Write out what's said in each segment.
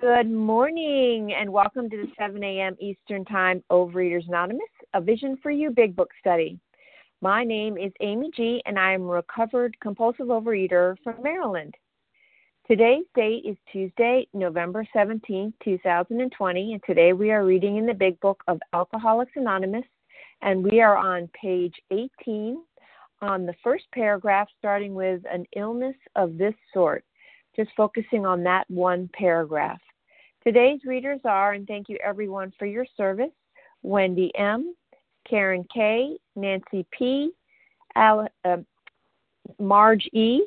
Good morning and welcome to the 7 a.m. Eastern Time Overeaters Anonymous, a Vision for You Big Book study. My name is Amy G, and I am a recovered compulsive overeater from Maryland. Today's date is Tuesday, November 17, 2020, and today we are reading in the Big Book of Alcoholics Anonymous, and we are on page 18 on the first paragraph, starting with an illness of this sort, just focusing on that one paragraph. Today's readers are, and thank you everyone for your service, Wendy M., Karen K., Nancy P., Al, uh, Marge E.,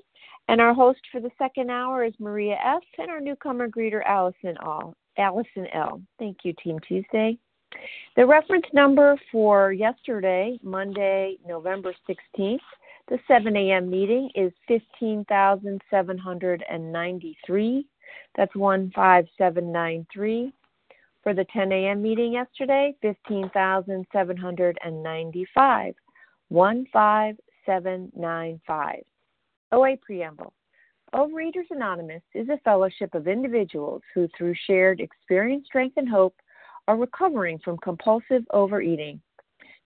and our host for the second hour is Maria F., and our newcomer greeter, Allison All. Allison L. Thank you, Team Tuesday. The reference number for yesterday, Monday, November 16th, the 7 a.m. meeting is 15,793. That's 15793. For the 10 a.m. meeting yesterday, 15,795. 15795. OA Preamble. Overeaters Anonymous is a fellowship of individuals who, through shared experience, strength, and hope, are recovering from compulsive overeating.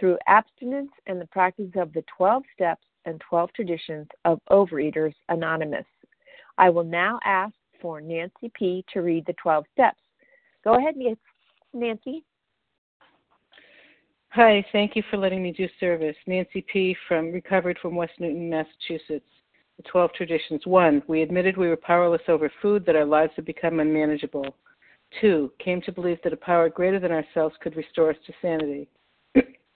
through abstinence and the practice of the 12 steps and 12 traditions of Overeaters Anonymous. I will now ask for Nancy P. to read the 12 steps. Go ahead, Nancy. Hi, thank you for letting me do service. Nancy P. from Recovered from West Newton, Massachusetts. The 12 traditions. One, we admitted we were powerless over food, that our lives had become unmanageable. Two, came to believe that a power greater than ourselves could restore us to sanity.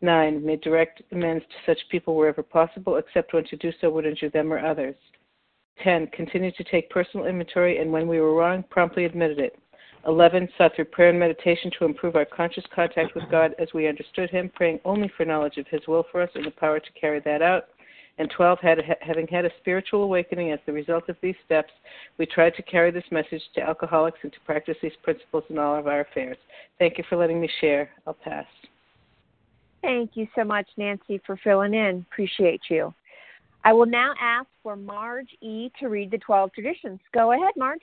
Nine, made direct amends to such people wherever possible, except when to do so would injure them or others. Ten, continued to take personal inventory and when we were wrong, promptly admitted it. 11. Sought through prayer and meditation to improve our conscious contact with God as we understood Him, praying only for knowledge of His will for us and the power to carry that out. And 12. Had, having had a spiritual awakening as the result of these steps, we tried to carry this message to alcoholics and to practice these principles in all of our affairs. Thank you for letting me share. I'll pass. Thank you so much, Nancy, for filling in. Appreciate you. I will now ask for Marge E. to read the 12 traditions. Go ahead, Marge.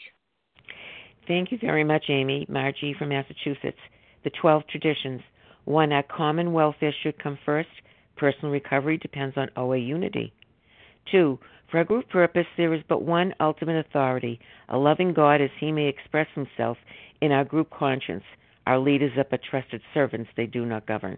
Thank you very much, Amy. Marge E. from Massachusetts. The 12 traditions. One, our common welfare should come first. Personal recovery depends on OA unity. Two, for a group purpose, there is but one ultimate authority, a loving God as he may express himself in our group conscience. Our leaders are but trusted servants, they do not govern.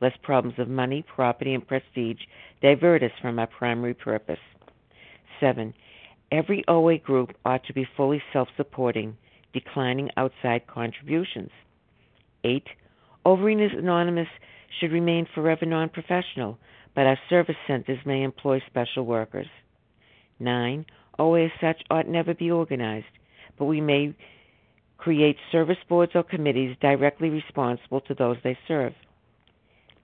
lest problems of money, property, and prestige divert us from our primary purpose. Seven, Every OA group ought to be fully self supporting, declining outside contributions. 8. Overeaters Anonymous should remain forever non professional, but our service centers may employ special workers. 9. OA as such ought never be organized, but we may create service boards or committees directly responsible to those they serve.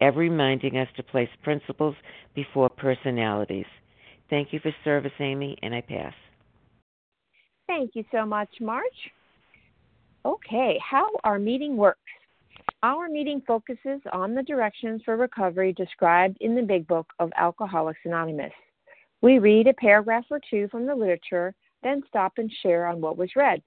ever reminding us to place principles before personalities. Thank you for service, Amy, and I pass. Thank you so much, Marge. Okay, how our meeting works. Our meeting focuses on the directions for recovery described in the Big Book of Alcoholics Anonymous. We read a paragraph or two from the literature, then stop and share on what was read.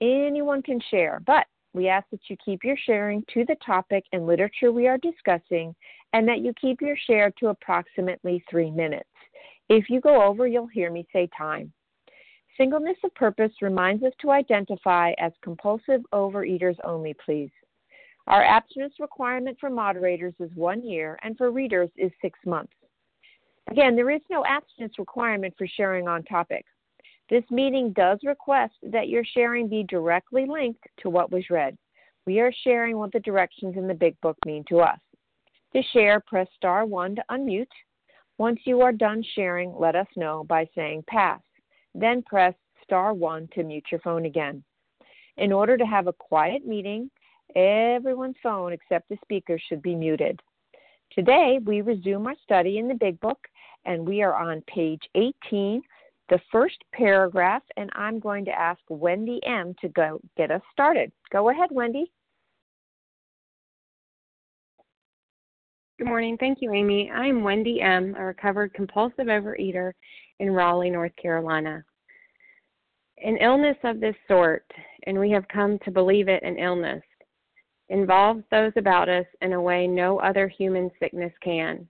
Anyone can share, but we ask that you keep your sharing to the topic and literature we are discussing and that you keep your share to approximately three minutes. If you go over, you'll hear me say time. Singleness of purpose reminds us to identify as compulsive overeaters only, please. Our abstinence requirement for moderators is one year and for readers is six months. Again, there is no abstinence requirement for sharing on topic. This meeting does request that your sharing be directly linked to what was read. We are sharing what the directions in the Big Book mean to us. To share, press star 1 to unmute. Once you are done sharing, let us know by saying pass. Then press star 1 to mute your phone again. In order to have a quiet meeting, everyone's phone except the speaker should be muted. Today, we resume our study in the Big Book, and we are on page 18 the first paragraph, and I'm going to ask Wendy M. to go get us started. Go ahead, Wendy. Good morning. Thank you, Amy. I'm Wendy M., a recovered compulsive overeater in Raleigh, North Carolina. An illness of this sort, and we have come to believe it an illness, involves those about us in a way no other human sickness can.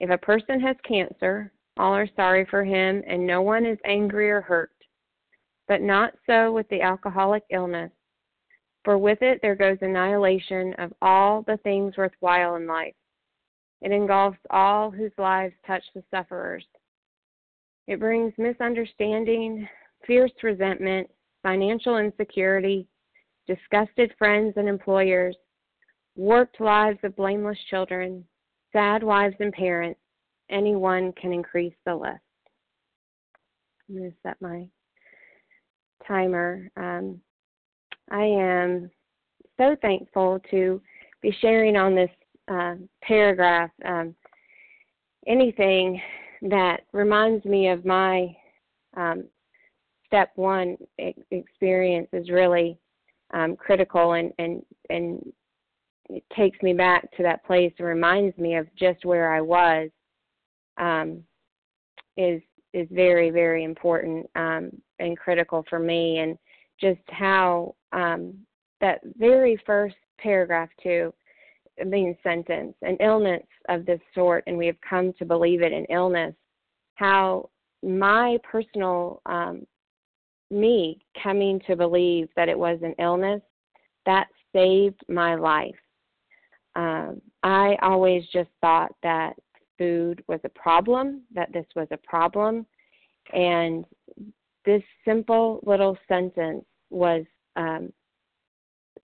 If a person has cancer, all are sorry for him, and no one is angry or hurt. But not so with the alcoholic illness, for with it there goes annihilation of all the things worthwhile in life. It engulfs all whose lives touch the sufferers. It brings misunderstanding, fierce resentment, financial insecurity, disgusted friends and employers, warped lives of blameless children, sad wives and parents, anyone can increase the list. I'm going to set my timer. Um, I am so thankful to be sharing on this uh, paragraph. Um, anything that reminds me of my um, step one experience is really um, critical and, and, and it takes me back to that place and reminds me of just where I was um, is is very very important um, and critical for me, and just how um, that very first paragraph too means sentence an illness of this sort, and we have come to believe it an illness. How my personal um, me coming to believe that it was an illness that saved my life. Um, I always just thought that food was a problem, that this was a problem. And this simple little sentence was um,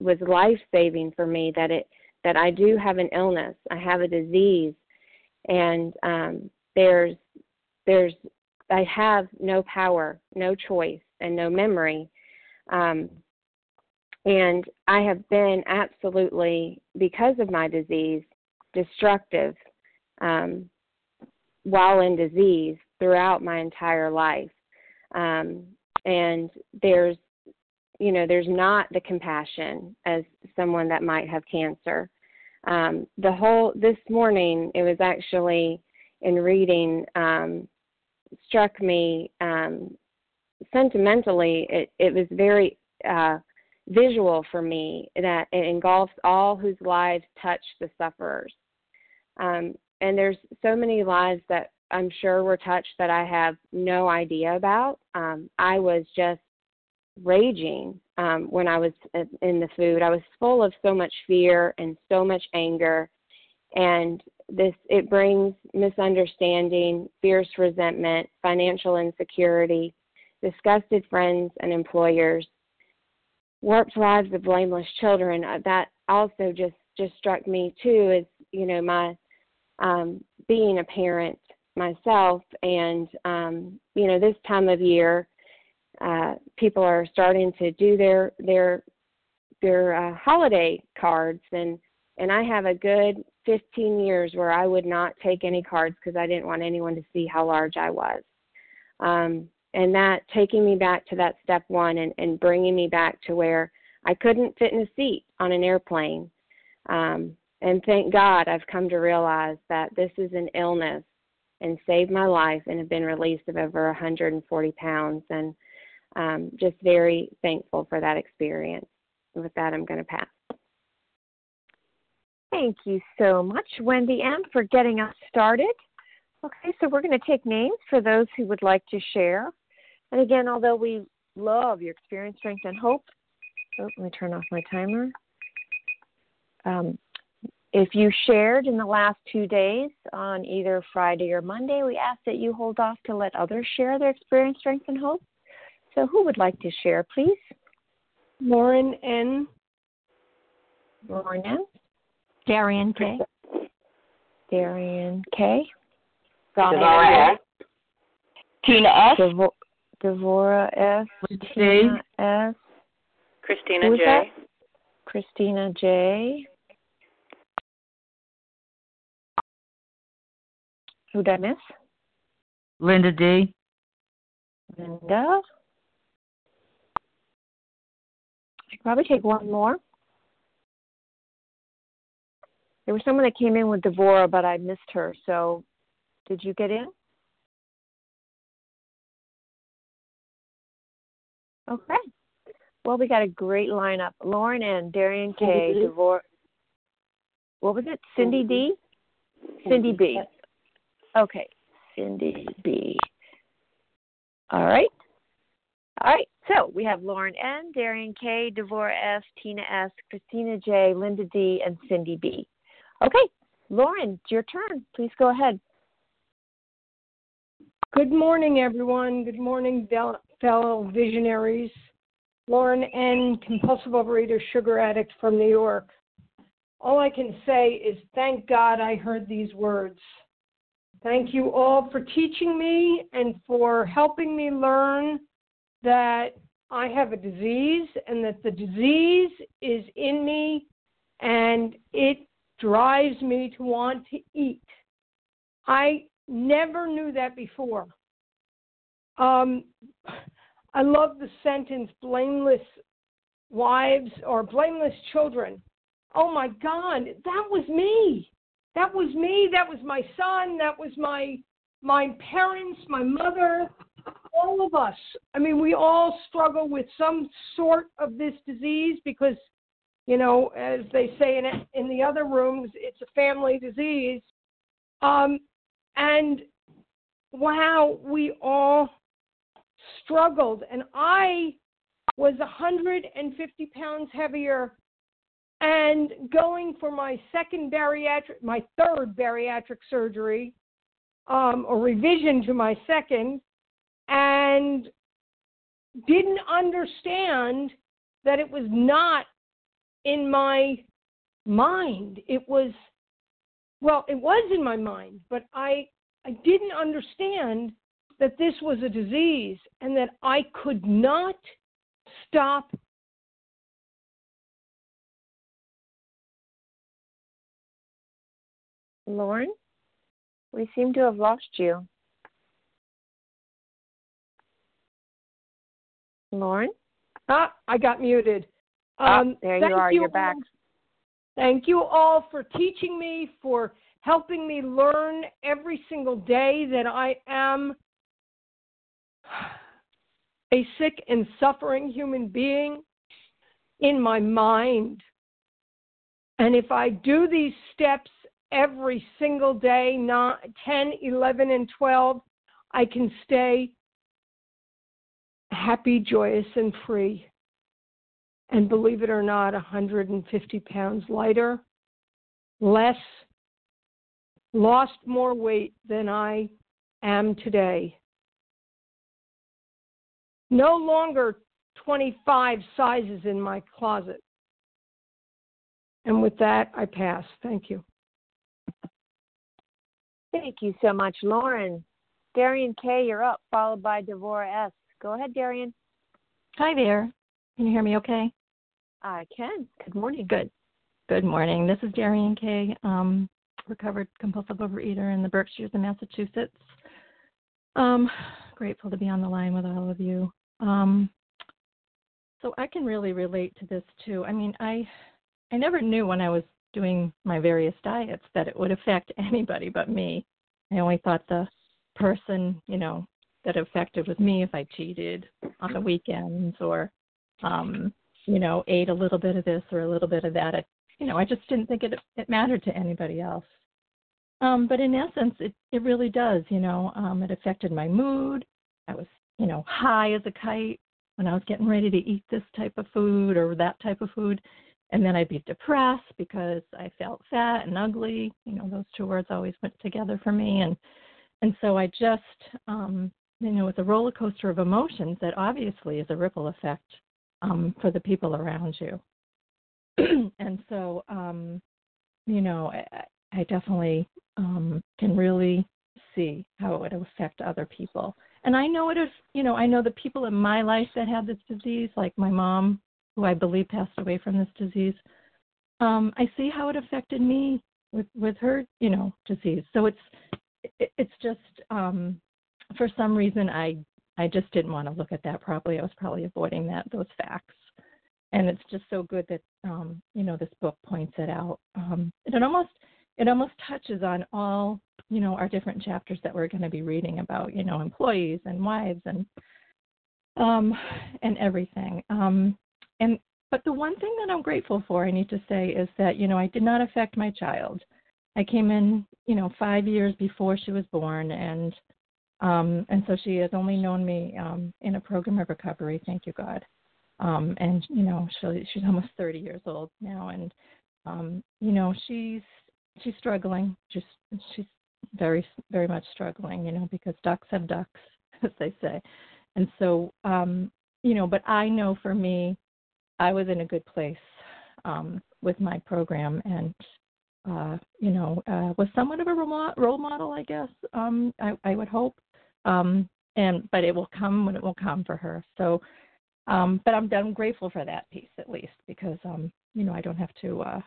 was life saving for me. That it that I do have an illness, I have a disease, and um, there's there's I have no power, no choice, and no memory. Um, and I have been absolutely, because of my disease, destructive um, while in disease throughout my entire life. Um, and there's, you know, there's not the compassion as someone that might have cancer. Um, the whole this morning, it was actually in reading um, struck me um, sentimentally. It, it was very uh, visual for me that it engulfs all whose lives touch the sufferers Um, and there's so many lives that I'm sure were touched that I have no idea about. Um, I was just raging um, when I was in the food. I was full of so much fear and so much anger, and this it brings misunderstanding, fierce resentment, financial insecurity, disgusted friends and employers, warped lives of blameless children. Uh, that also just just struck me too. Is you know my um, being a parent myself, and um, you know this time of year, uh, people are starting to do their their their uh, holiday cards, and and I have a good 15 years where I would not take any cards because I didn't want anyone to see how large I was. Um, and that taking me back to that step one and, and bringing me back to where I couldn't fit in a seat on an airplane. Um, and thank God I've come to realize that this is an illness and saved my life and have been released of over 140 pounds. And um, just very thankful for that experience. With that, I'm going to pass. Thank you so much, Wendy M., for getting us started. Okay, so we're going to take names for those who would like to share. And again, although we love your experience, strength, and hope, oh, let me turn off my timer. Um, if you shared in the last two days on either Friday or Monday, we ask that you hold off to let others share their experience, strength, and hope. So, who would like to share, please? Lauren N. Lauren N. Darian K. Darian K. Devora S. Tina S. Devo- Devora S. Tina S. Christina J. Christina J. Who did I miss? Linda D. Linda. I could probably take one more. There was someone that came in with Devora, but I missed her. So, did you get in? Okay. Well, we got a great lineup. Lauren N, Darian K, Devora. What was it? Cindy D? Cindy B. Okay. Cindy B. All right. All right. So we have Lauren N, Darian K, Devora S, Tina S, Christina J, Linda D, and Cindy B. Okay. Lauren, it's your turn. Please go ahead. Good morning, everyone. Good morning, fellow visionaries. Lauren N., compulsive overeater, sugar addict from New York. All I can say is thank God I heard these words. Thank you all for teaching me and for helping me learn that I have a disease and that the disease is in me and it drives me to want to eat. I never knew that before. Um, I love the sentence blameless wives or blameless children. Oh my God, that was me. That was me. That was my son. That was my my parents, my mother, all of us. I mean, we all struggle with some sort of this disease because, you know, as they say in in the other rooms, it's a family disease. Um, and wow, we all struggled. And I was 150 pounds heavier and going for my second bariatric, my third bariatric surgery, um, or revision to my second, and didn't understand that it was not in my mind. It was, well, it was in my mind, but I, I didn't understand that this was a disease and that I could not stop Lauren, we seem to have lost you. Lauren? Ah, I got muted. Ah, Um, there thank you are. You're back. Thank you all for teaching me, for helping me learn every single day that I am a sick and suffering human being in my mind. And if I do these steps every single day, not 10, 11, and 12, I can stay happy, joyous, and free. And believe it or not, 150 pounds lighter, less, lost more weight than I am today. No longer 25 sizes in my closet. And with that, I pass. Thank you. Thank you so much, Lauren. Darian K., you're up, followed by Devora S. Go ahead, Darian. Hi there. Can you hear me okay? I can. Good morning. Good. Good morning. This is Darian K., um, recovered compulsive overeater in the Berkshires of Massachusetts. Um, grateful to be on the line with all of you. Um, so I can really relate to this too. I mean, I I never knew when I was doing my various diets that it would affect anybody but me. I only thought the person, you know, that affected was me if I cheated on the weekends or um, you know, ate a little bit of this or a little bit of that. It, you know, I just didn't think it it mattered to anybody else. Um, but in essence, it it really does. You know, um, it affected my mood. I was, you know, high as a kite when I was getting ready to eat this type of food or that type of food. And then I'd be depressed because I felt fat and ugly. You know, those two words always went together for me. And and so I just, um, you know, it's a roller coaster of emotions that obviously is a ripple effect um, for the people around you. and so, um, you know, I, I definitely um, can really see how it would affect other people. And I know it is, you know, I know the people in my life that had this disease, like my mom, who I believe passed away from this disease. Um, I see how it affected me with with her, you know, disease. So it's it's just um, for some reason I I just didn't want to look at that properly. I was probably avoiding that those facts. And it's just so good that um, you know this book points it out. Um, it almost it almost touches on all you know our different chapters that we're going to be reading about you know employees and wives and um and everything um and but the one thing that i'm grateful for i need to say is that you know i did not affect my child i came in you know five years before she was born and um and so she has only known me um in a program of recovery thank you god um and you know she she's almost 30 years old now and um you know she's she's struggling. Just she's very very much struggling, you know, because ducks have ducks, as they say. And so, um, you know, but I know for me, I was in a good place um, with my program, and uh, you know, uh, was somewhat of a role model, I guess. Um, I, I would hope. Um, and but it will come when it will come for her. So, um, but I'm I'm grateful for that piece at least because um, you know I don't have to uh,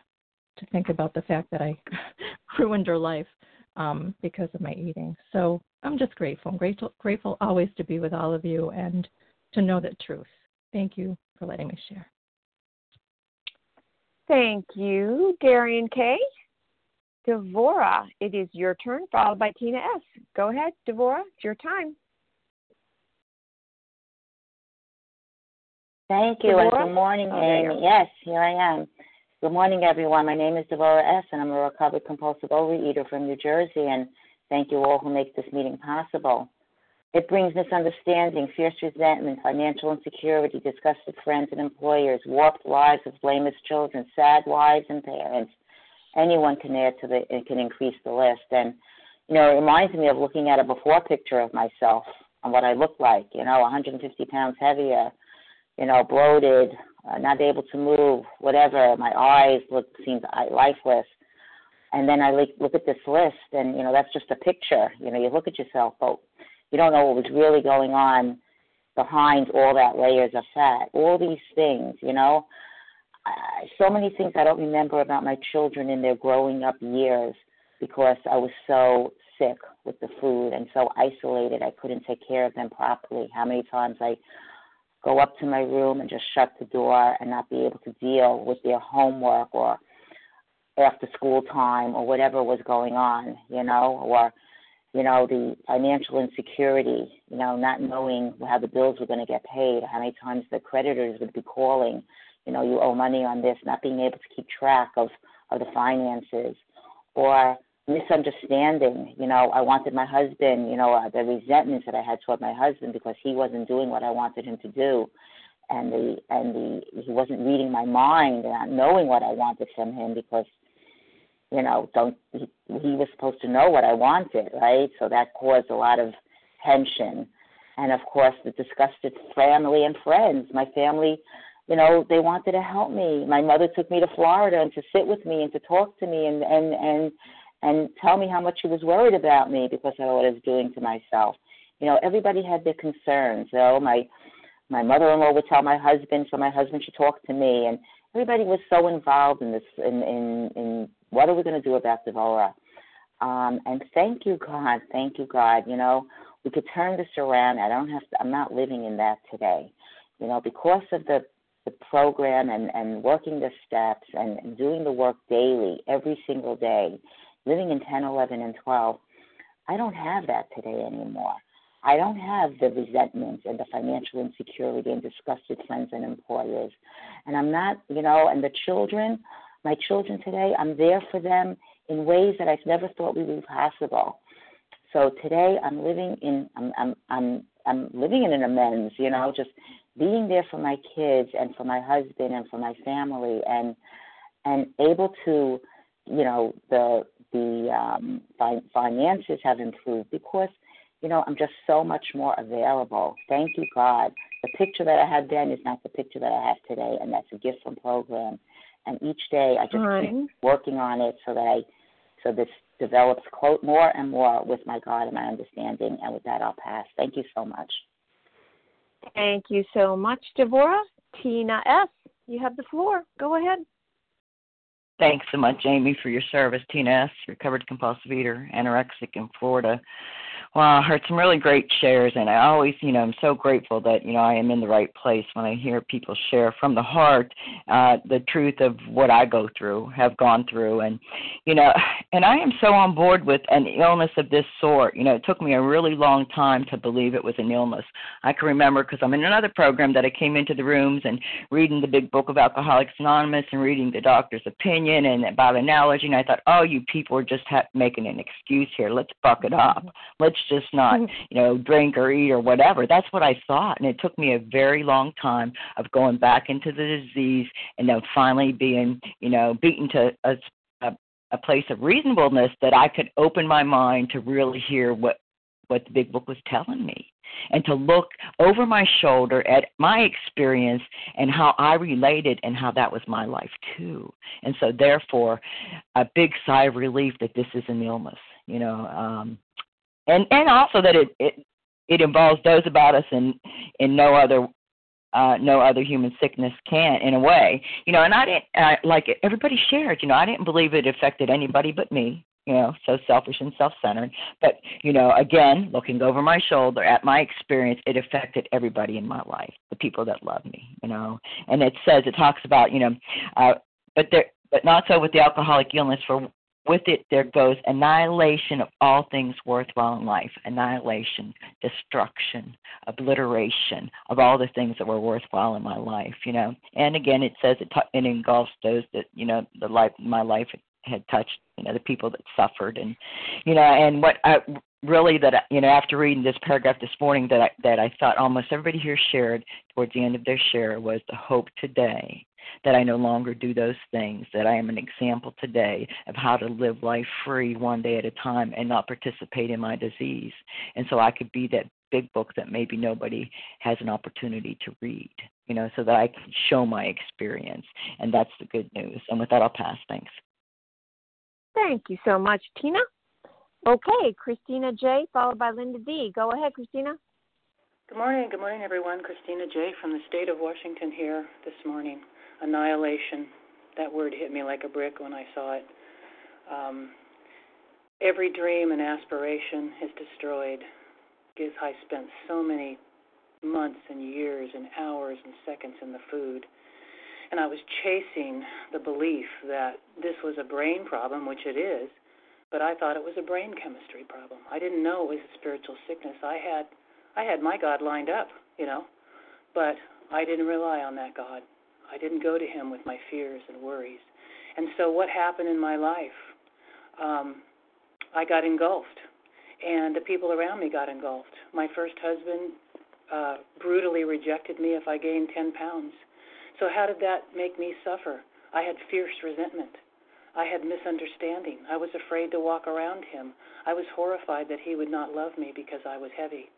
to think about the fact that I ruined her life um, because of my eating. So I'm just grateful. I'm grateful, grateful always to be with all of you and to know the truth. Thank you for letting me share. Thank you, Darian K. Devora, it is your turn, followed by Tina S. Go ahead, Devora, it's your time. Thank you, and good morning, oh, Amy. Yes, here I am. Good morning, everyone. My name is Devora S., and I'm a recovered compulsive overeater from New Jersey, and thank you all who make this meeting possible. It brings misunderstanding, fierce resentment, financial insecurity, disgusted friends and employers, warped lives of blameless children, sad wives and parents. Anyone can add to the, it can increase the list. And, you know, it reminds me of looking at a before picture of myself and what I look like, you know, 150 pounds heavier, you know, bloated, uh, not able to move, whatever. My eyes look seems lifeless. And then I look, look at this list, and you know that's just a picture. You know, you look at yourself, but you don't know what was really going on behind all that layers of fat. All these things, you know, uh, so many things I don't remember about my children in their growing up years because I was so sick with the food and so isolated. I couldn't take care of them properly. How many times I go up to my room and just shut the door and not be able to deal with their homework or after school time or whatever was going on, you know, or you know the financial insecurity, you know, not knowing how the bills were going to get paid, how many times the creditors would be calling, you know, you owe money on this, not being able to keep track of of the finances, or misunderstanding. You know, I wanted my husband, you know, uh, the resentments that I had toward my husband because he wasn't doing what I wanted him to do. And the and the he wasn't reading my mind and not knowing what I wanted from him because you know, don't he, he was supposed to know what I wanted, right? So that caused a lot of tension. And of course, the disgusted family and friends. My family, you know, they wanted to help me. My mother took me to Florida and to sit with me and to talk to me and and and and tell me how much she was worried about me because of what I was doing to myself. You know, everybody had their concerns. You know, my my mother-in-law would tell my husband, so my husband should talk to me, and everybody was so involved in this in in in what are we going to do about Devorah? Um, and thank you, God. Thank you, God. You know, we could turn this around. I don't have to, I'm not living in that today. You know, because of the the program and, and working the steps and, and doing the work daily, every single day, living in 10, 11, and 12, I don't have that today anymore. I don't have the resentment and the financial insecurity and disgusted friends and employers. And I'm not, you know, and the children, my children today, I'm there for them in ways that I've never thought would be possible. So today I'm living in I'm I'm I'm I'm living in an amends, you know, just being there for my kids and for my husband and for my family and and able to, you know, the the um fi- finances have improved because you know, I'm just so much more available. Thank you, God. The picture that I had then is not the picture that I have today, and that's a gift from program and each day I just right. keep working on it so that I so this develops quote more and more with my God and my understanding. And with that, I'll pass. Thank you so much. Thank you so much, Devorah. Tina S., you have the floor. Go ahead. Thanks so much, Amy, for your service. Tina S., recovered compulsive eater, anorexic in Florida. Wow, I heard some really great shares, and I always, you know, I'm so grateful that you know I am in the right place when I hear people share from the heart uh, the truth of what I go through, have gone through, and you know, and I am so on board with an illness of this sort. You know, it took me a really long time to believe it was an illness. I can remember because I'm in another program that I came into the rooms and reading the big book of Alcoholics Anonymous and reading the doctor's opinion and about allergy, and I thought, oh, you people are just ha- making an excuse here. Let's buck it up. Let's just not, mm-hmm. you know, drink or eat or whatever. That's what I thought. And it took me a very long time of going back into the disease and then finally being, you know, beaten to a, a, a place of reasonableness that I could open my mind to really hear what what the big book was telling me and to look over my shoulder at my experience and how I related and how that was my life too. And so therefore a big sigh of relief that this is an illness, you know, um and and also that it it, it involves those about us and in no other uh no other human sickness can in a way. You know and i didn't uh, like everybody shared you know i didn't believe it affected anybody but me you know so selfish and self-centered. But you know again looking over my shoulder at my experience it affected everybody in my life the people that love me you know. And it says it talks about you know uh but there but not so with the alcoholic illness for with it, there goes annihilation of all things worthwhile in life, annihilation, destruction, obliteration of all the things that were worthwhile in my life, you know. And again, it says it, it engulfs those that, you know, the life, my life had touched, you know, the people that suffered. And, you know, and what I really that, you know, after reading this paragraph this morning that I, that I thought almost everybody here shared towards the end of their share was the hope today that I no longer do those things, that I am an example today of how to live life free one day at a time and not participate in my disease. And so I could be that big book that maybe nobody has an opportunity to read, you know, so that I can show my experience. And that's the good news. And with that, I'll pass. Thanks. Thank you so much, Tina. Okay, Christina J, followed by Linda D. Go ahead, Christina. Good morning. Good morning, everyone. Christina J from the state of Washington here this morning annihilation. That word hit me like a brick when I saw it. Um, every dream and aspiration is destroyed. Giz I spent so many months and years and hours and seconds in the food. And I was chasing the belief that this was a brain problem, which it is, but I thought it was a brain chemistry problem. I didn't know it was a spiritual sickness. I had I had my God lined up, you know, but I didn't rely on that God. I didn't go to him with my fears and worries. And so, what happened in my life? Um, I got engulfed, and the people around me got engulfed. My first husband uh, brutally rejected me if I gained 10 pounds. So, how did that make me suffer? I had fierce resentment. I had misunderstanding. I was afraid to walk around him. I was horrified that he would not love me because I was heavy.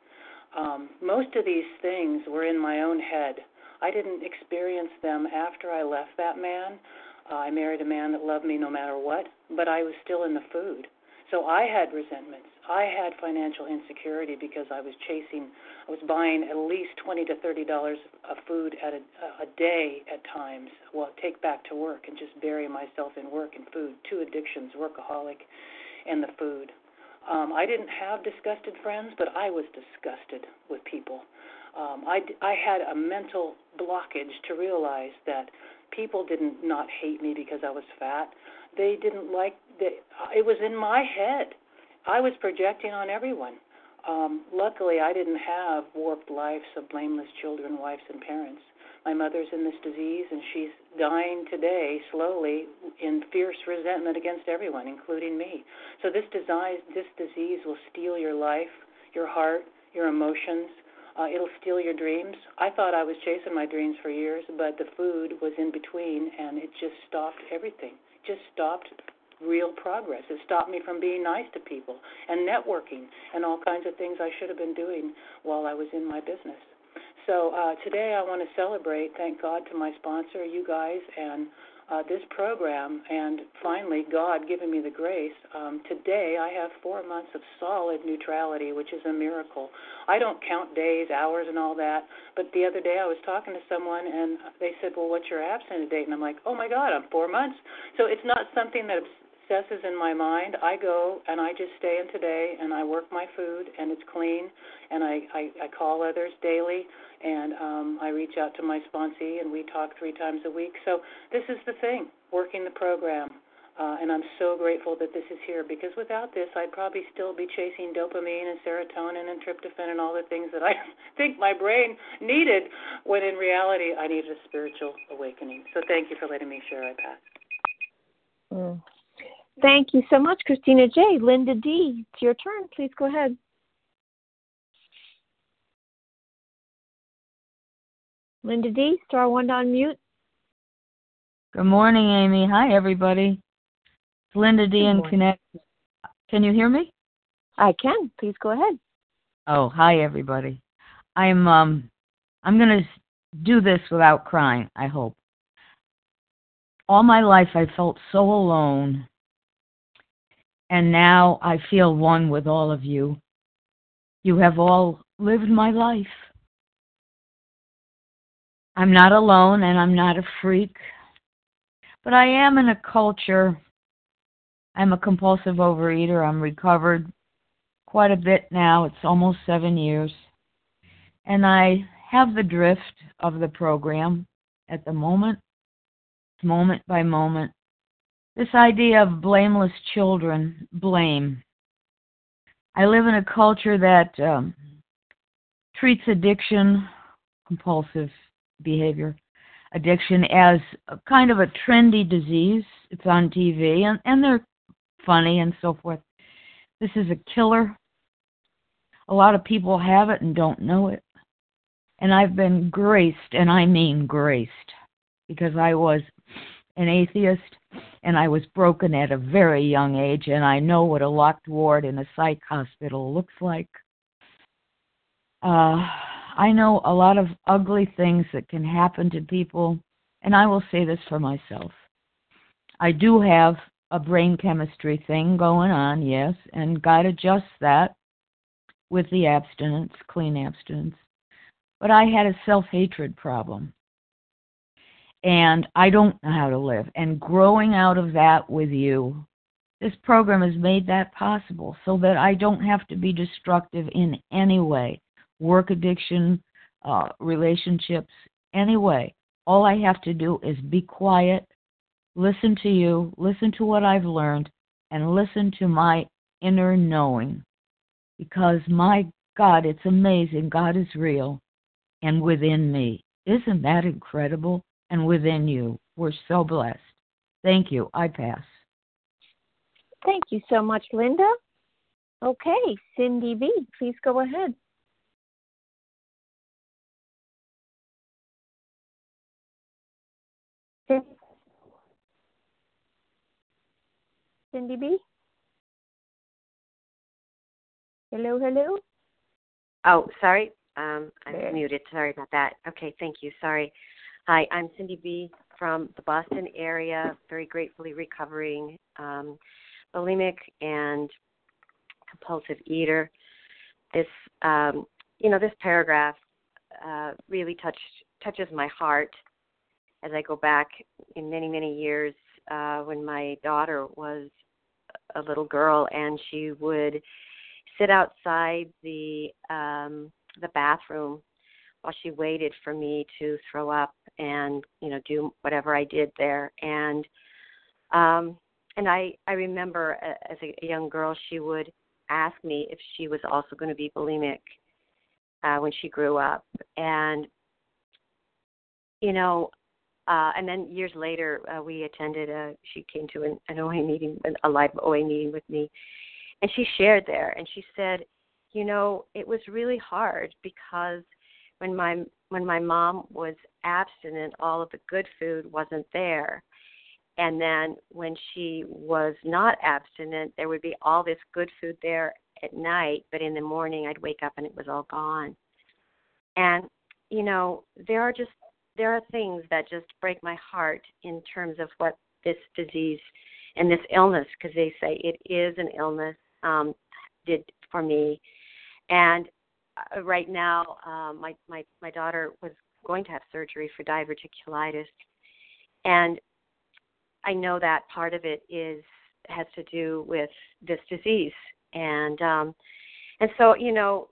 Um, most of these things were in my own head. I didn't experience them after I left that man. Uh, I married a man that loved me no matter what, but I was still in the food. So I had resentments. I had financial insecurity because I was chasing, I was buying at least twenty to thirty dollars of food at a, a day at times. Well, take back to work and just bury myself in work and food. Two addictions: workaholic and the food. Um, I didn't have disgusted friends, but I was disgusted with people. Um, I, I had a mental blockage to realize that people didn't not hate me because I was fat. They didn't like. It was in my head. I was projecting on everyone. Um, luckily, I didn't have warped lives of blameless children, wives, and parents. My mother's in this disease, and she's dying today slowly in fierce resentment against everyone, including me. So this disease, this disease will steal your life, your heart, your emotions. Uh, it'll steal your dreams. I thought I was chasing my dreams for years, but the food was in between, and it just stopped everything. Just stopped real progress. It stopped me from being nice to people and networking and all kinds of things I should have been doing while I was in my business. So uh, today I want to celebrate, thank God to my sponsor, you guys, and uh, this program, and finally God giving me the grace. Um, today I have four months of solid neutrality, which is a miracle. I don't count days, hours, and all that. But the other day I was talking to someone, and they said, "Well, what's your abstinence date?" And I'm like, "Oh my God, I'm four months." So it's not something that obsesses in my mind. I go and I just stay in today, and I work my food, and it's clean, and I I, I call others daily and um, I reach out to my sponsee, and we talk three times a week. So this is the thing, working the program. Uh, and I'm so grateful that this is here because without this, I'd probably still be chasing dopamine and serotonin and tryptophan and all the things that I think my brain needed, when in reality, I needed a spiritual awakening. So thank you for letting me share. I pass. Mm. Thank you so much, Christina J. Linda D. It's your turn. Please go ahead. Linda D, star one to unmute. Good morning, Amy. Hi, everybody. It's Linda D in Connect. Can you hear me? I can. Please go ahead. Oh, hi, everybody. I'm um, I'm gonna do this without crying. I hope. All my life, I felt so alone, and now I feel one with all of you. You have all lived my life. I'm not alone and I'm not a freak, but I am in a culture. I'm a compulsive overeater. I'm recovered quite a bit now. It's almost seven years. And I have the drift of the program at the moment, moment by moment. This idea of blameless children, blame. I live in a culture that um, treats addiction, compulsive behavior addiction as a kind of a trendy disease. It's on TV and, and they're funny and so forth. This is a killer. A lot of people have it and don't know it. And I've been graced, and I mean graced, because I was an atheist and I was broken at a very young age, and I know what a locked ward in a psych hospital looks like. Uh, I know a lot of ugly things that can happen to people, and I will say this for myself. I do have a brain chemistry thing going on, yes, and God adjusts that with the abstinence, clean abstinence. But I had a self hatred problem. And I don't know how to live. And growing out of that with you, this program has made that possible so that I don't have to be destructive in any way work addiction, uh, relationships, anyway. All I have to do is be quiet, listen to you, listen to what I've learned, and listen to my inner knowing. Because my God, it's amazing. God is real and within me. Isn't that incredible? And within you. We're so blessed. Thank you. I pass. Thank you so much, Linda. Okay, Cindy B, please go ahead. Cindy B? Hello, hello? Oh, sorry. Um, I'm there. muted. Sorry about that. Okay, thank you. Sorry. Hi, I'm Cindy B from the Boston area, very gratefully recovering um, bulimic and compulsive eater. This, um, you know, this paragraph uh, really touched touches my heart as I go back in many many years uh, when my daughter was a little girl and she would sit outside the um, the bathroom while she waited for me to throw up and you know do whatever I did there. And um and I I remember as a young girl she would ask me if she was also going to be bulimic uh when she grew up. And you know uh and then years later uh, we attended a she came to an, an OA meeting a live OA meeting with me. And she shared there and she said you know it was really hard because when my when my mom was abstinent all of the good food wasn't there. And then when she was not abstinent there would be all this good food there at night but in the morning I'd wake up and it was all gone. And you know there are just there are things that just break my heart in terms of what this disease and this illness because they say it is an illness um did for me. And right now, um, my my my daughter was going to have surgery for diverticulitis, and I know that part of it is has to do with this disease, and um, and so you know,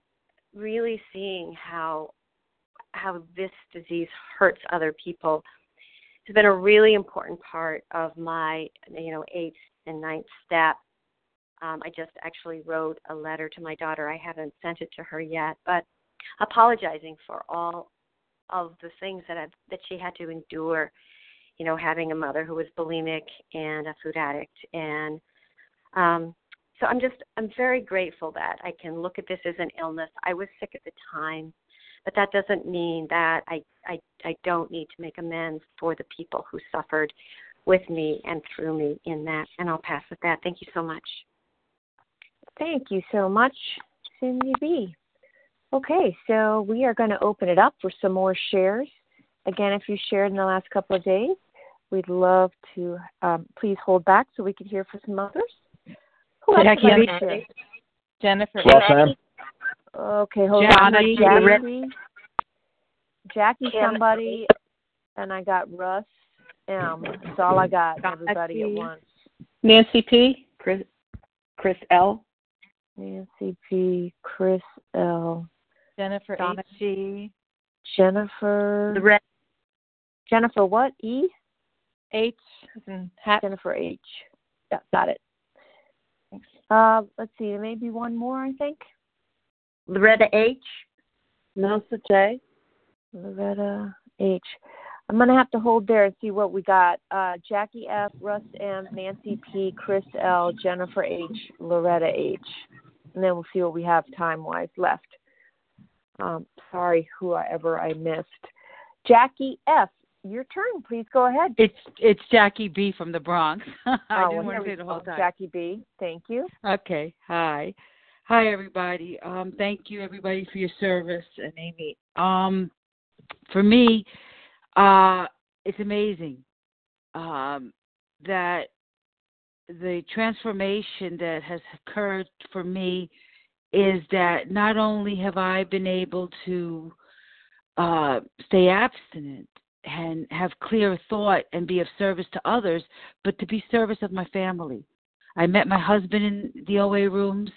really seeing how how this disease hurts other people has been a really important part of my you know eighth and ninth step um, I just actually wrote a letter to my daughter. I haven't sent it to her yet, but apologizing for all of the things that I've, that she had to endure. You know, having a mother who was bulimic and a food addict, and um, so I'm just I'm very grateful that I can look at this as an illness. I was sick at the time, but that doesn't mean that I I, I don't need to make amends for the people who suffered with me and through me in that. And I'll pass with that. Thank you so much. Thank you so much, Cindy B. Okay, so we are going to open it up for some more shares. Again, if you shared in the last couple of days, we'd love to um, please hold back so we can hear from some others. Who Jackie, Jennifer. Well, okay, hold Johnny, on. Jackie, Jackie, somebody, and I got Russ M. That's all I got. Everybody at once. Nancy P. Chris, Chris L. Nancy P. Chris L. Jennifer Donna H. G. Jennifer. The red. Jennifer what? E? H. Jennifer H. Yeah, got it. Thanks. Uh, let's see. Maybe one more, I think. Loretta H. Nelsa J. Loretta H. I'm going to have to hold there and see what we got. Uh, Jackie F., Russ M., Nancy P., Chris L., Jennifer H., Loretta H and then we'll see what we have time wise left. Um, sorry, whoever I missed. Jackie F. Your turn. Please go ahead. It's it's Jackie B from the Bronx. I oh, didn't want to say the whole time. Jackie B. Thank you. Okay. Hi. Hi everybody. Um, thank you everybody for your service and Amy. Um, for me, uh, it's amazing um, that the transformation that has occurred for me is that not only have I been able to uh, stay abstinent and have clear thought and be of service to others, but to be service of my family. I met my husband in the OA rooms.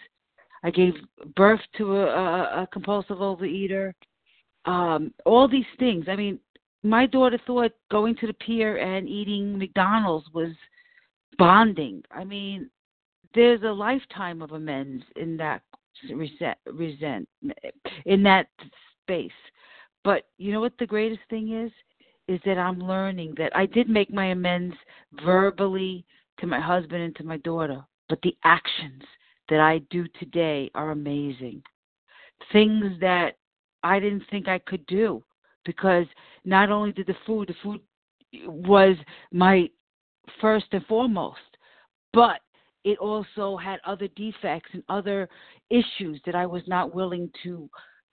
I gave birth to a, a, a compulsive overeater. Um, all these things. I mean, my daughter thought going to the pier and eating McDonald's was bonding. I mean, there's a lifetime of amends in that resent, resent in that space. But you know what the greatest thing is? Is that I'm learning that I did make my amends verbally to my husband and to my daughter, but the actions that I do today are amazing. Things that I didn't think I could do because not only did the food, the food was my first and foremost, but it also had other defects and other issues that I was not willing to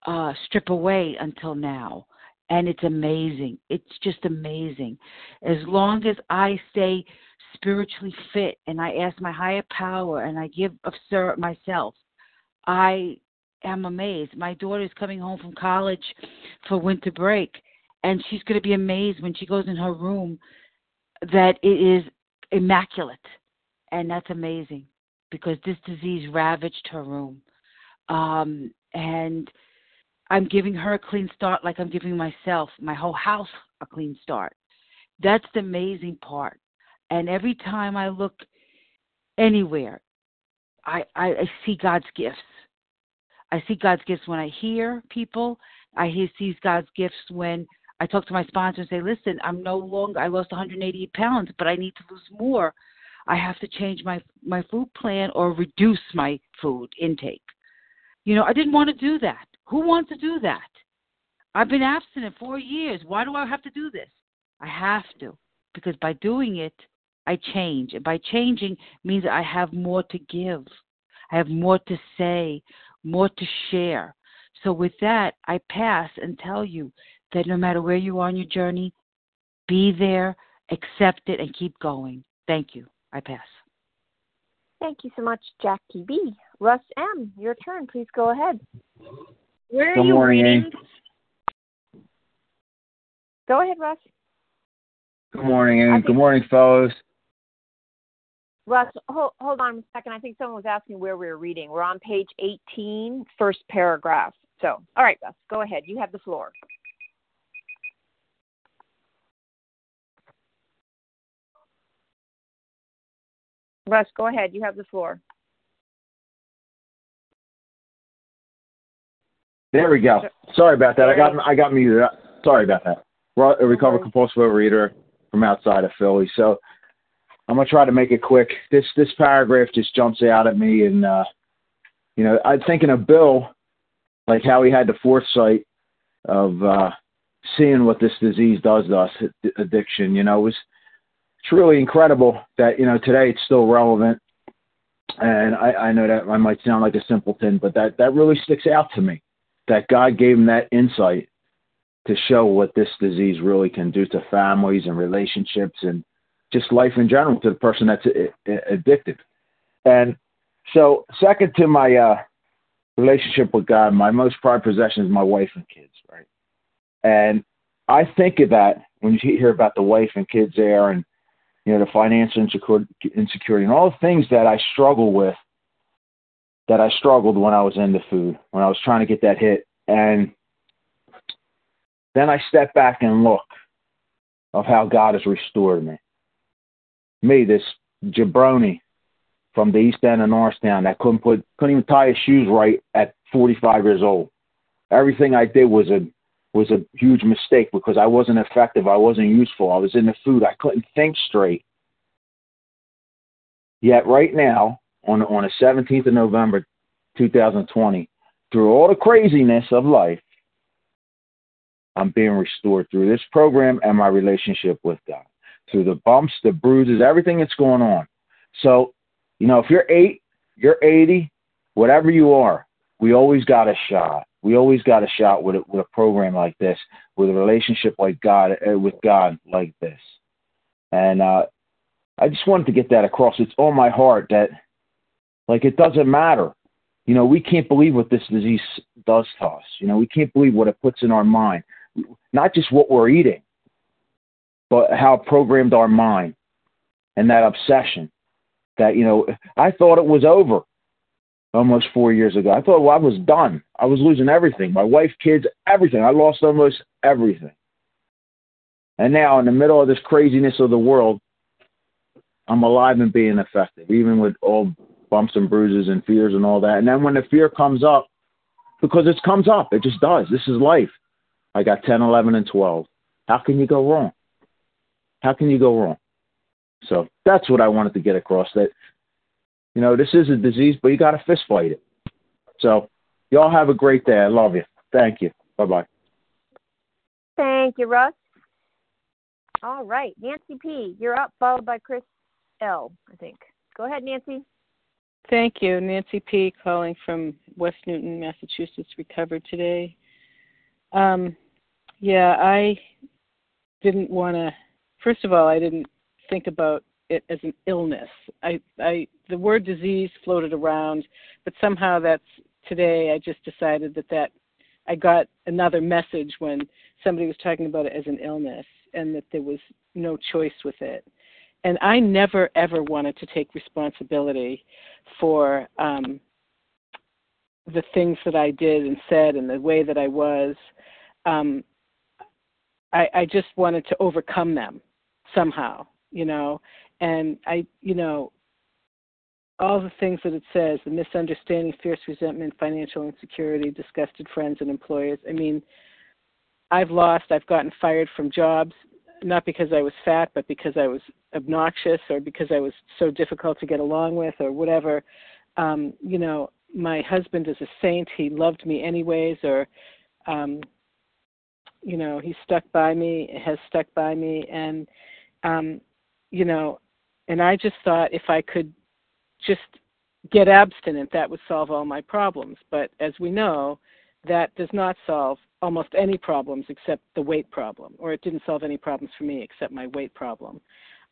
uh, strip away until now. And it's amazing. It's just amazing. As long as I stay spiritually fit and I ask my higher power and I give of myself, I am amazed. My daughter's coming home from college for winter break, and she's going to be amazed when she goes in her room that it is immaculate. And that's amazing because this disease ravaged her room. Um, and I'm giving her a clean start like I'm giving myself, my whole house, a clean start. That's the amazing part. And every time I look anywhere, I, I, I see God's gifts. I see God's gifts when I hear people. I see God's gifts when I talk to my sponsor and say, listen, I'm no longer, I lost 180 pounds, but I need to lose more. I have to change my my food plan or reduce my food intake. You know, I didn't want to do that. Who wants to do that? I've been abstinent four years. Why do I have to do this? I have to because by doing it, I change. And by changing means I have more to give. I have more to say, more to share. So with that, I pass and tell you that no matter where you are on your journey, be there, accept it, and keep going. Thank you. I pass. Thank you so much, Jackie B. Russ M., your turn. Please go ahead. Where are Good you morning, reading? Go ahead, Russ. Good morning, and good morning, fellows. Russ, hold, hold on a second. I think someone was asking where we were reading. We're on page 18, first paragraph. So, all right, Russ, go ahead. You have the floor. Russ, go ahead. You have the floor. There we go. Sorry about that. I got I got muted. Sorry about that. A recovered compulsive overeater from outside of Philly. So I'm gonna try to make it quick. This this paragraph just jumps out at me, and uh, you know, I'm thinking of Bill, like how he had the foresight of uh, seeing what this disease does to us, addiction. You know, it was truly incredible that you know today it's still relevant. And I, I know that I might sound like a simpleton, but that that really sticks out to me. That God gave him that insight to show what this disease really can do to families and relationships and just life in general to the person that's addicted. And so, second to my uh, relationship with God, my most prized possession is my wife and kids, right? And I think of that when you hear about the wife and kids there, and you know the financial insecurity, and all the things that I struggle with, that I struggled when I was into food, when I was trying to get that hit, and then I step back and look of how God has restored me. Me, this jabroni from the east end of Norristown that couldn't put couldn't even tie his shoes right at 45 years old. Everything I did was a was a huge mistake because I wasn't effective. I wasn't useful. I was in the food. I couldn't think straight. Yet right now, on on the 17th of November, 2020, through all the craziness of life, I'm being restored through this program and my relationship with God. Through the bumps, the bruises, everything that's going on. So, you know, if you're eight, you're 80, whatever you are, we always got a shot. We always got a shot with a, with a program like this, with a relationship like God, uh, with God like this. And uh, I just wanted to get that across. It's on my heart that, like, it doesn't matter. You know, we can't believe what this disease does to us. You know, we can't believe what it puts in our mind. Not just what we're eating, but how programmed our mind and that obsession. That, you know, I thought it was over almost four years ago. I thought, well, I was done. I was losing everything my wife, kids, everything. I lost almost everything. And now, in the middle of this craziness of the world, I'm alive and being effective, even with all bumps and bruises and fears and all that. And then when the fear comes up, because it comes up, it just does. This is life. I got 10, 11, and 12. How can you go wrong? How can you go wrong? So that's what I wanted to get across. That You know, this is a disease, but you got to fist fight it. So, y'all have a great day. I love you. Thank you. Bye bye. Thank you, Russ. All right, Nancy P., you're up, followed by Chris L., I think. Go ahead, Nancy. Thank you. Nancy P. calling from West Newton, Massachusetts, recovered today. Um, yeah, I didn't want to. First of all, I didn't think about it as an illness. I, I, the word disease floated around, but somehow that's today. I just decided that that I got another message when somebody was talking about it as an illness, and that there was no choice with it. And I never ever wanted to take responsibility for um, the things that I did and said and the way that I was. Um, I, I just wanted to overcome them somehow, you know. And I, you know, all the things that it says the misunderstanding, fierce resentment, financial insecurity, disgusted friends and employers. I mean, I've lost, I've gotten fired from jobs, not because I was fat, but because I was obnoxious or because I was so difficult to get along with or whatever. Um, you know, my husband is a saint. He loved me anyways, or, um, you know, he stuck by me, has stuck by me. And, um, you know, and I just thought if I could just get abstinent, that would solve all my problems. But as we know, that does not solve almost any problems except the weight problem, or it didn't solve any problems for me except my weight problem.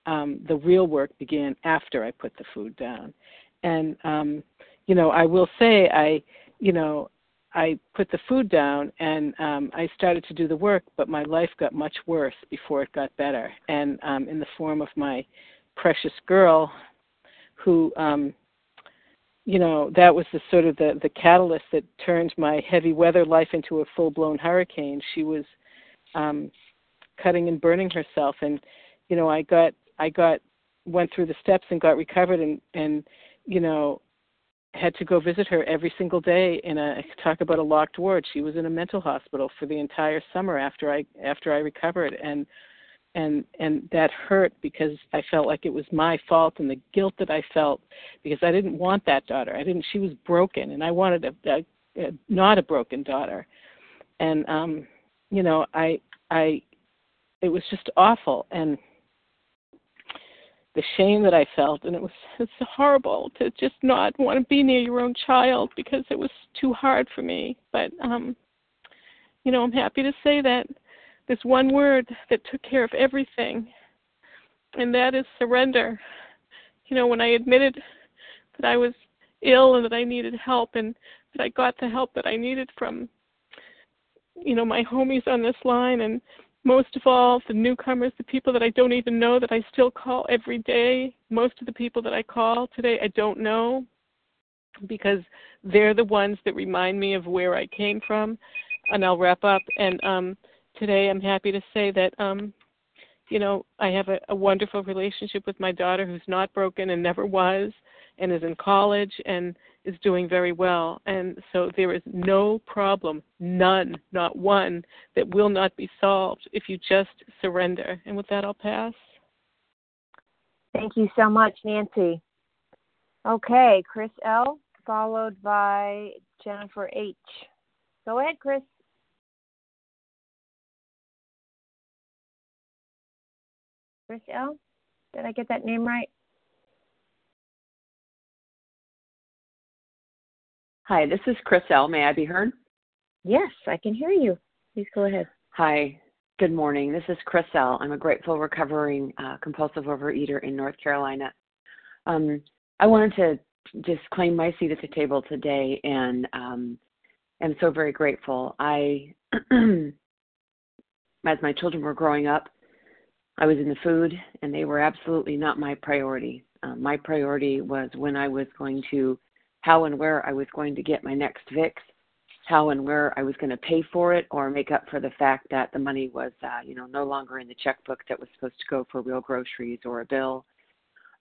Um, the real work began after I put the food down. And, um, you know, I will say, I, you know, I put the food down and um, I started to do the work, but my life got much worse before it got better. And um, in the form of my precious girl, who um, you know that was the sort of the the catalyst that turned my heavy weather life into a full blown hurricane. She was um cutting and burning herself. And you know i got i got went through the steps and got recovered and and you know had to go visit her every single day in a talk about a locked ward. She was in a mental hospital for the entire summer after i after i recovered. And and and that hurt because I felt like it was my fault and the guilt that I felt because I didn't want that daughter. I didn't. She was broken, and I wanted a, a, a not a broken daughter. And um, you know, I I it was just awful and the shame that I felt and it was it's horrible to just not want to be near your own child because it was too hard for me. But um you know, I'm happy to say that this one word that took care of everything, and that is surrender. You know, when I admitted that I was ill and that I needed help, and that I got the help that I needed from, you know, my homies on this line, and most of all, the newcomers, the people that I don't even know that I still call every day. Most of the people that I call today, I don't know because they're the ones that remind me of where I came from. And I'll wrap up. And um, today I'm happy to say that um you know I have a, a wonderful relationship with my daughter who's not broken and never was and is in college and is doing very well. And so there is no problem none not one that will not be solved if you just surrender. And with that I'll pass. Thank you so much Nancy. Okay Chris L followed by Jennifer H. Go ahead Chris Chris L. Did I get that name right? Hi, this is Chris L. May I be heard? Yes, I can hear you. Please go ahead. Hi, good morning. This is Chris L. I'm a grateful recovering uh, compulsive overeater in North Carolina. Um, I wanted to just claim my seat at the table today and um, am so very grateful. I, as my children were growing up, I was in the food, and they were absolutely not my priority. Uh, my priority was when I was going to, how and where I was going to get my next fix, how and where I was going to pay for it, or make up for the fact that the money was, uh, you know, no longer in the checkbook that was supposed to go for real groceries or a bill.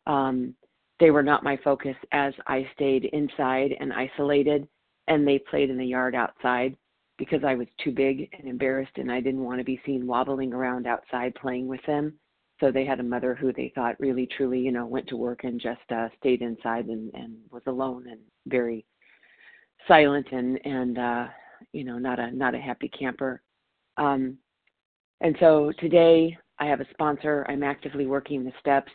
Um, they were not my focus as I stayed inside and isolated, and they played in the yard outside because I was too big and embarrassed and I didn't want to be seen wobbling around outside playing with them. so they had a mother who they thought really truly you know went to work and just uh stayed inside and and was alone and very silent and and uh you know not a not a happy camper. Um and so today i have a sponsor. I'm actively working the steps.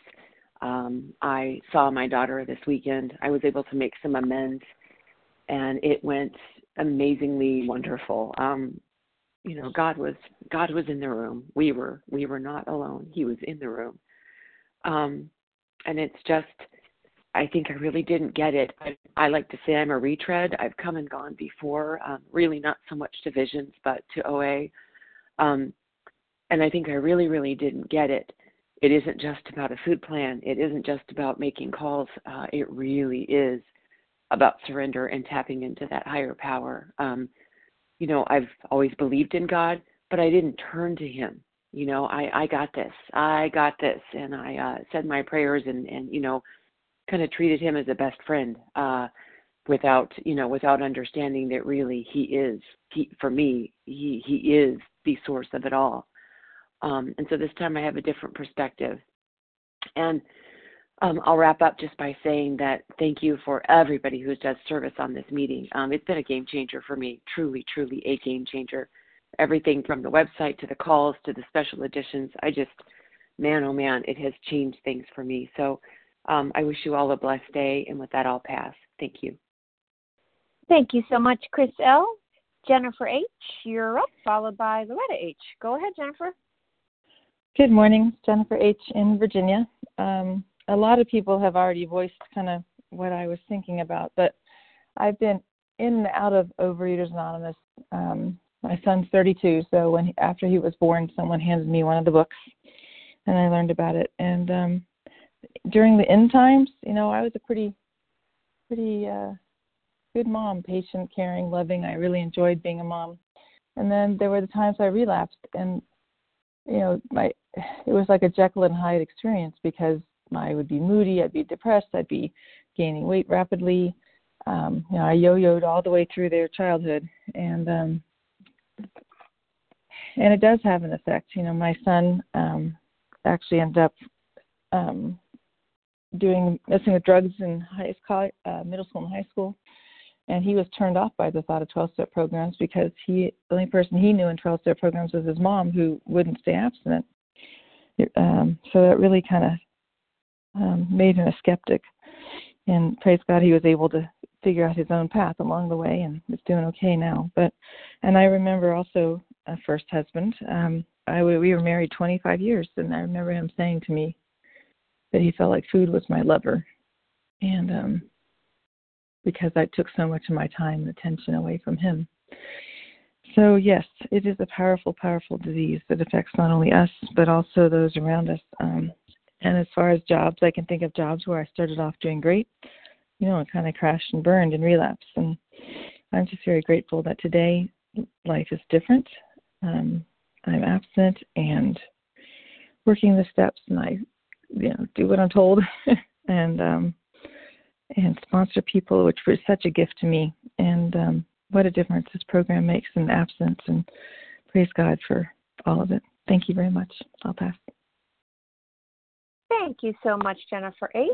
Um i saw my daughter this weekend. I was able to make some amends and it went amazingly wonderful. Um you know god was god was in the room. We were we were not alone. He was in the room. Um and it's just i think i really didn't get it. I, I like to say i'm a retread. I've come and gone before um really not so much to visions but to oa um and i think i really really didn't get it. It isn't just about a food plan. It isn't just about making calls. Uh it really is about surrender and tapping into that higher power um you know, I've always believed in God, but I didn't turn to Him. You know, I I got this, I got this, and I uh, said my prayers and and you know, kind of treated Him as a best friend, uh, without you know, without understanding that really He is He for me, He He is the source of it all. Um, and so this time I have a different perspective, and um, I'll wrap up just by saying that thank you for everybody who's done service on this meeting. Um, it's been a game changer for me, truly, truly a game changer. Everything from the website to the calls to the special editions. I just, man, oh man, it has changed things for me. So um, I wish you all a blessed day, and with that, I'll pass. Thank you. Thank you so much, Chris L. Jennifer H., you're up, followed by Loretta H. Go ahead, Jennifer. Good morning, Jennifer H. in Virginia. Um, a lot of people have already voiced kind of what I was thinking about, but I've been in and out of Overeaters Anonymous. Um, my son's 32, so when he, after he was born, someone handed me one of the books, and I learned about it. And um, during the end times, you know, I was a pretty, pretty uh, good mom, patient, caring, loving. I really enjoyed being a mom. And then there were the times I relapsed, and you know, my it was like a Jekyll and Hyde experience because I would be moody, I'd be depressed, I'd be gaining weight rapidly. Um, you know, I yo-yoed all the way through their childhood, and um, and it does have an effect. You know, my son um, actually ended up um, doing messing with drugs in high school, uh, middle school and high school, and he was turned off by the thought of 12-step programs because he the only person he knew in 12-step programs was his mom, who wouldn't stay abstinent. Um, so that really kind of um, made him a skeptic. And praise God, he was able to figure out his own path along the way and is doing okay now. But, and I remember also a first husband. Um, I we were married 25 years, and I remember him saying to me that he felt like food was my lover, and um, because I took so much of my time and attention away from him. So yes, it is a powerful, powerful disease that affects not only us but also those around us. Um, and as far as jobs, I can think of jobs where I started off doing great, you know, and kind of crashed and burned and relapsed. And I'm just very grateful that today life is different. Um, I'm absent and working the steps, and I, you know, do what I'm told, and um, and sponsor people, which was such a gift to me. And um, what a difference this program makes in absence. And praise God for all of it. Thank you very much. I'll pass. Thank you so much, Jennifer H.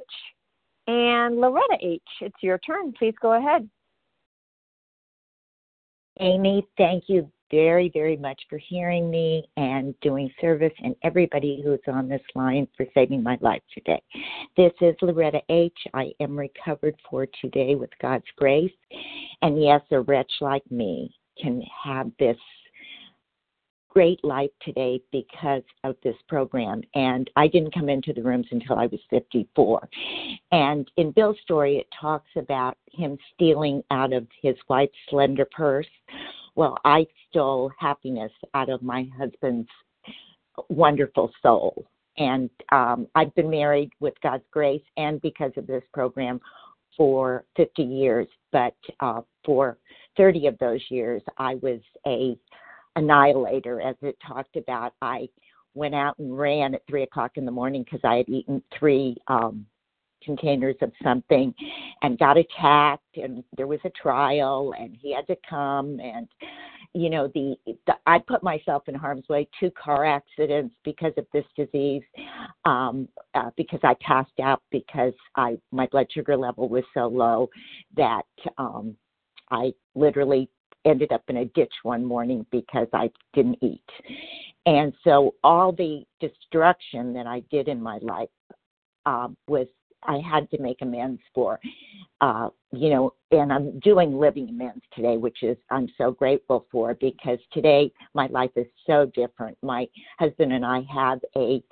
And Loretta H., it's your turn. Please go ahead. Amy, thank you very, very much for hearing me and doing service, and everybody who's on this line for saving my life today. This is Loretta H. I am recovered for today with God's grace. And yes, a wretch like me can have this great life today because of this program. And I didn't come into the rooms until I was 54. And in Bill's story, it talks about him stealing out of his wife's slender purse. Well, I stole happiness out of my husband's wonderful soul. And um, I've been married with God's grace and because of this program for 50 years. But uh, for 30 of those years, I was a annihilator, as it talked about. I went out and ran at three o'clock in the morning because I had eaten three um, containers of something and got attacked and there was a trial and he had to come and you know the, the i put myself in harm's way two car accidents because of this disease um uh, because i passed out because i my blood sugar level was so low that um i literally ended up in a ditch one morning because i didn't eat and so all the destruction that i did in my life um was I had to make amends for. Uh, you know, and I'm doing living amends today, which is I'm so grateful for because today my life is so different. My husband and I have a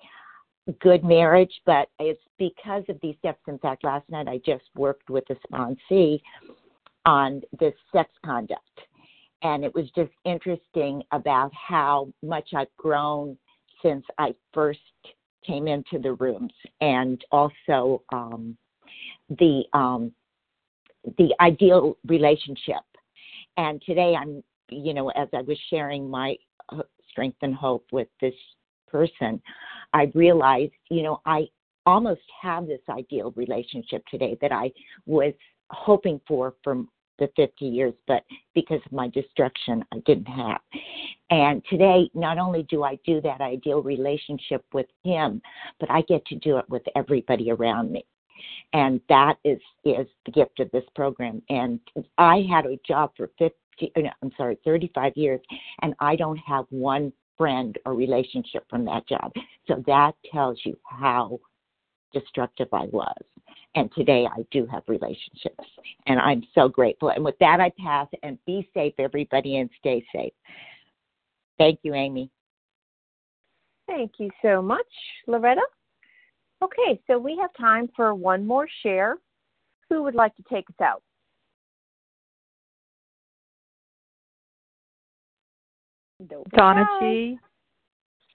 good marriage, but it's because of these steps. In fact, last night I just worked with a sponsee on this sex conduct. And it was just interesting about how much I've grown since I first came into the rooms, and also um, the um, the ideal relationship. And today, I'm you know as I was sharing my uh, strength and hope with this person, I realized you know I almost have this ideal relationship today that I was hoping for from the 50 years, but because of my destruction, I didn't have. And today, not only do I do that ideal relationship with him, but I get to do it with everybody around me. And that is is the gift of this program. And I had a job for 50, uh, no, I'm sorry, 35 years, and I don't have one friend or relationship from that job. So that tells you how destructive I was. And today I do have relationships. And I'm so grateful. And with that, I pass and be safe, everybody, and stay safe. Thank you, Amy. Thank you so much, Loretta. Okay, so we have time for one more share. Who would like to take us out? Donna G.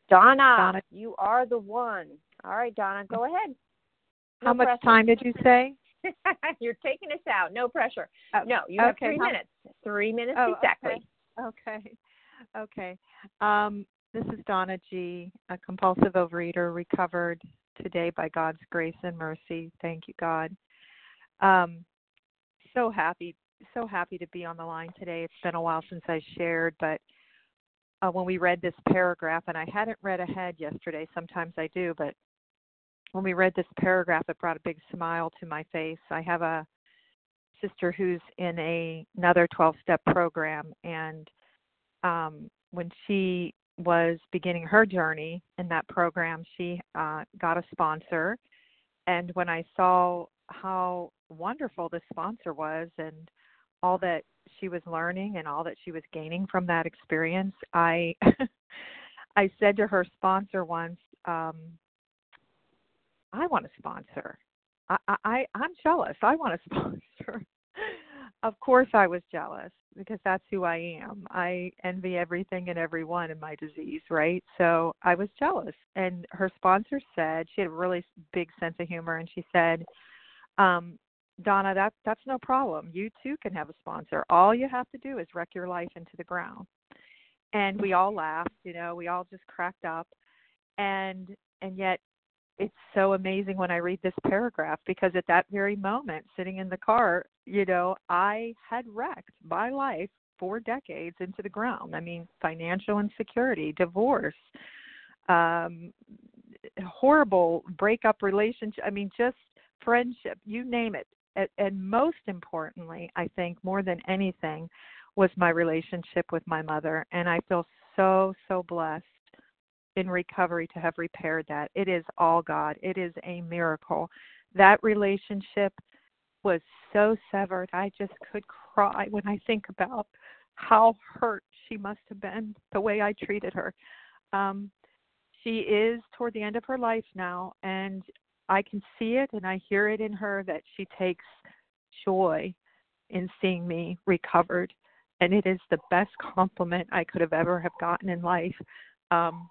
Donna, Donna, you are the one. All right, Donna, go ahead. No How much pressure. time did you say? You're taking us out. No pressure. Oh, no, you have three minutes. Three minutes oh, exactly. Okay. Okay. okay. Um, this is Donna G., a compulsive overeater, recovered today by God's grace and mercy. Thank you, God. Um, so happy, so happy to be on the line today. It's been a while since I shared, but uh, when we read this paragraph, and I hadn't read ahead yesterday. Sometimes I do, but when we read this paragraph, it brought a big smile to my face. I have a sister who's in a, another 12 step program, and um, when she was beginning her journey in that program, she uh, got a sponsor. And when I saw how wonderful the sponsor was and all that she was learning and all that she was gaining from that experience, I I said to her sponsor once, um, I want a sponsor. I, I I'm jealous. I want a sponsor. of course I was jealous because that's who I am. I envy everything and everyone in my disease, right? So I was jealous. And her sponsor said she had a really big sense of humor and she said, um, Donna, that that's no problem. You too can have a sponsor. All you have to do is wreck your life into the ground. And we all laughed, you know, we all just cracked up. And and yet it's so amazing when I read this paragraph because at that very moment, sitting in the car, you know, I had wrecked my life four decades into the ground. I mean, financial insecurity, divorce, um, horrible breakup relationship. I mean, just friendship, you name it. And, and most importantly, I think more than anything, was my relationship with my mother. And I feel so, so blessed in recovery to have repaired that. It is all God. It is a miracle. That relationship was so severed. I just could cry when I think about how hurt she must have been the way I treated her. Um, she is toward the end of her life now, and I can see it and I hear it in her that she takes joy in seeing me recovered. And it is the best compliment I could have ever have gotten in life. Um,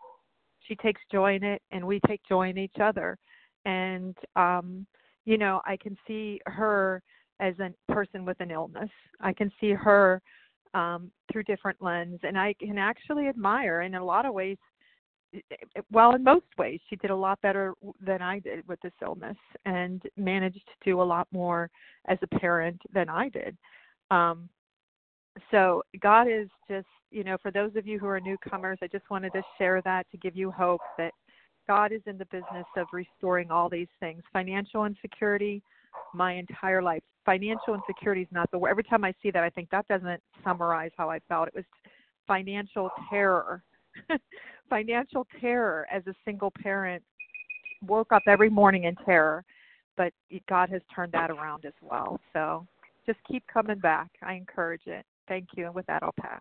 she takes joy in it and we take joy in each other. And um you know i can see her as a person with an illness. I can see her um through different lens and i can actually admire in a lot of ways well in most ways she did a lot better than i did with this illness and managed to do a lot more as a parent than i did. Um so God is just, you know, for those of you who are newcomers, I just wanted to share that to give you hope that God is in the business of restoring all these things. Financial insecurity, my entire life. Financial insecurity is not the word. Every time I see that, I think that doesn't summarize how I felt. It was financial terror. financial terror as a single parent. Woke up every morning in terror, but God has turned that around as well. So just keep coming back. I encourage it. Thank you. And with that, I'll pass.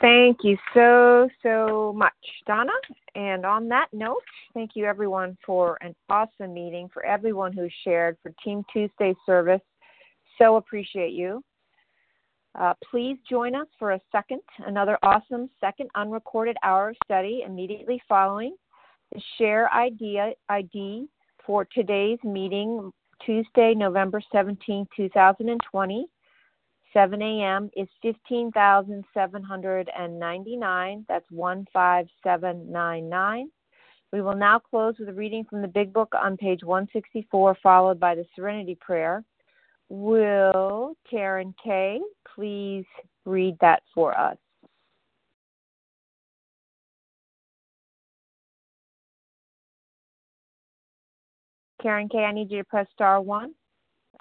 Thank you so, so much, Donna. And on that note, thank you everyone for an awesome meeting, for everyone who shared, for Team Tuesday service. So appreciate you. Uh, please join us for a second, another awesome second unrecorded hour of study immediately following the share idea ID for today's meeting, Tuesday, November 17, 2020. 7 a.m. is 15,799. That's 15799. We will now close with a reading from the Big Book on page 164, followed by the Serenity Prayer. Will Karen Kay please read that for us? Karen Kay, I need you to press star one,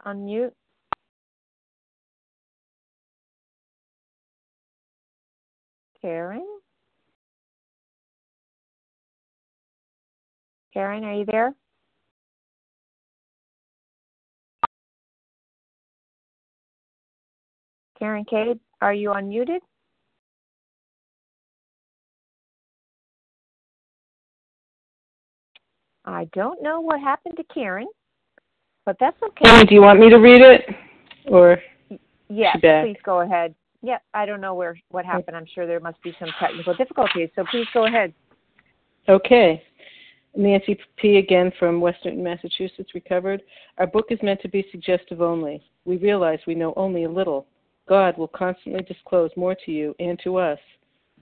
unmute. Karen? Karen, are you there? Karen Cade, are you unmuted? I don't know what happened to Karen, but that's okay. Amy, do you want me to read it, or yes? Please go ahead. Yep, I don't know where what happened. I'm sure there must be some technical difficulties. So please go ahead. Okay. Nancy P. again from Western Massachusetts recovered. Our book is meant to be suggestive only. We realize we know only a little. God will constantly disclose more to you and to us.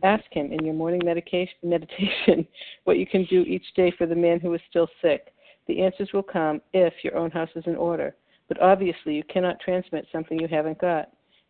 Ask Him in your morning meditation what you can do each day for the man who is still sick. The answers will come if your own house is in order. But obviously, you cannot transmit something you haven't got.